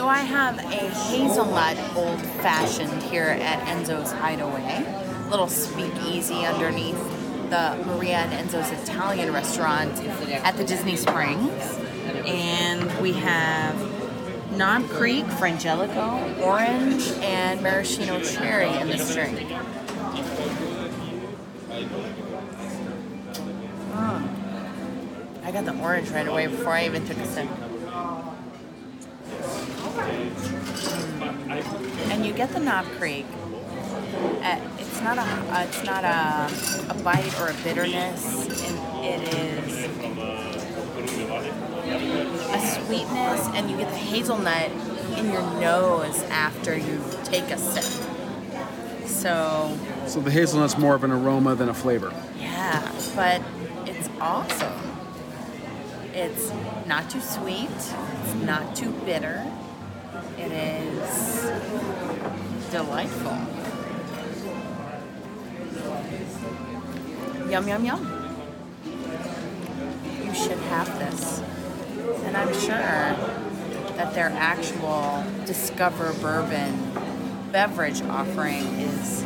So I have a hazelnut old fashioned here at Enzo's Hideaway, little speakeasy underneath the Maria and Enzo's Italian restaurant at the Disney Springs. And we have Knob Creek, Frangelico, orange, and maraschino cherry in this drink. Mm. I got the orange right away before I even took a sip. And you get the Knob Creek. At, it's not a it's not a, a bite or a bitterness. It, it is a sweetness, and you get the hazelnut in your nose after you take a sip. So So the hazelnut's more of an aroma than a flavor. yeah, but it's awesome. It's not too sweet. It's not too bitter. It is delightful. Yum, yum, yum. You should have this. And I'm sure that their actual Discover Bourbon beverage offering is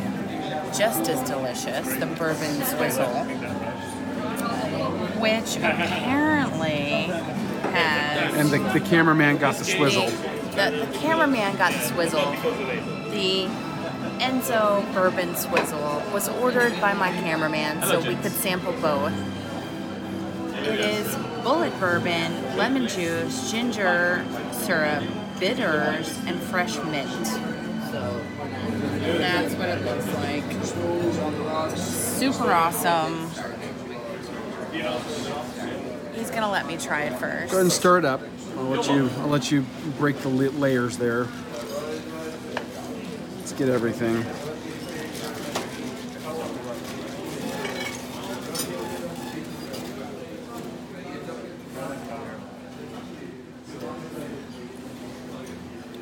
just as delicious, the Bourbon Swizzle, which apparently has. And the, the cameraman got the swizzle. The, the cameraman got the swizzle. The Enzo Bourbon Swizzle was ordered by my cameraman so we could sample both. It is Bulleit bourbon, lemon juice, ginger syrup, bitters, and fresh mint. So That's what it looks like. Super awesome. He's gonna let me try it first. Go ahead and stir it up. I'll let you. I'll let you break the layers there. Let's get everything.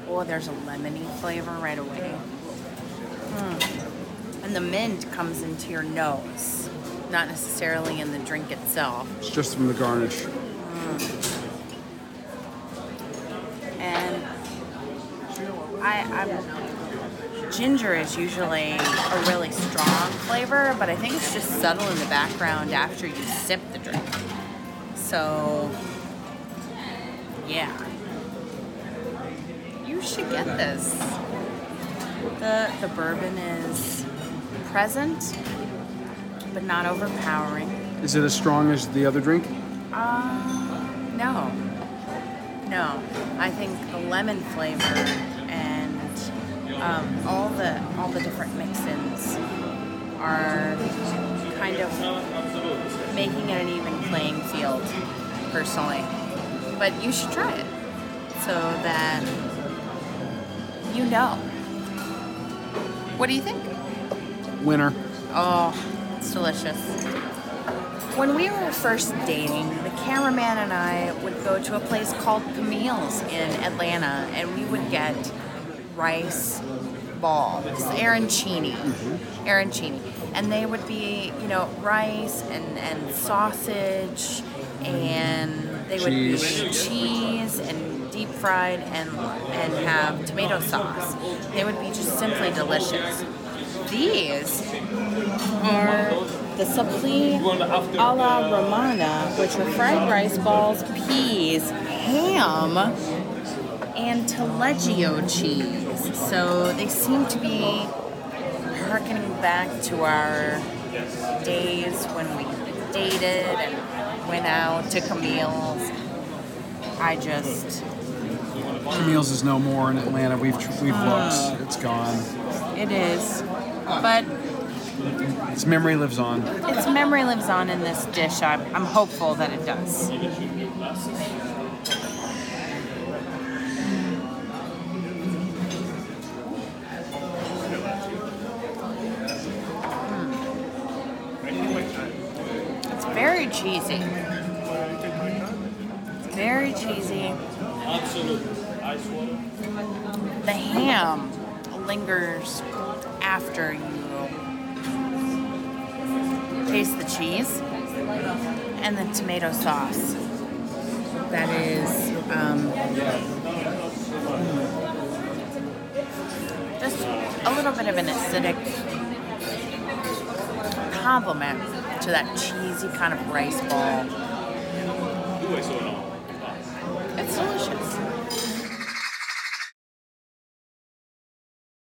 Oh, there's a lemony flavor right away. Mm. And the mint comes into your nose, not necessarily in the drink itself. It's just from the garnish. Mm. And I, I'm, ginger is usually a really strong flavor, but I think it's just subtle in the background after you sip the drink. So, yeah. You should get this. The, the bourbon is present, but not overpowering. Is it as strong as the other drink? Uh, no. No. I think the lemon flavor and um, all the all the different mix-ins are kind of making it an even playing field, personally. But you should try it so that you know. What do you think? Winner. Oh, it's delicious. When we were first dating, the cameraman and I would go to a place called Camille's in Atlanta, and we would get rice balls, arancini, mm-hmm. arancini, and they would be, you know, rice and, and sausage, and they would Cheese. be cheese and deep fried and and have tomato sauce. They would be just simply delicious. These are the suppli a la romana, which are fried rice balls, peas, ham, and taleggio cheese. So they seem to be harkening back to our days when we dated and went out to Camille's. I just, Camille's is no more in Atlanta. We've we've looked. Ah. It's gone. it is. But Its memory lives on. its memory lives on in this dish. I'm, I'm hopeful that it does. Mm. It's very cheesy. It's very cheesy. The ham lingers after you taste the cheese and the tomato sauce. That is um, hmm, just a little bit of an acidic compliment to that cheesy kind of rice ball.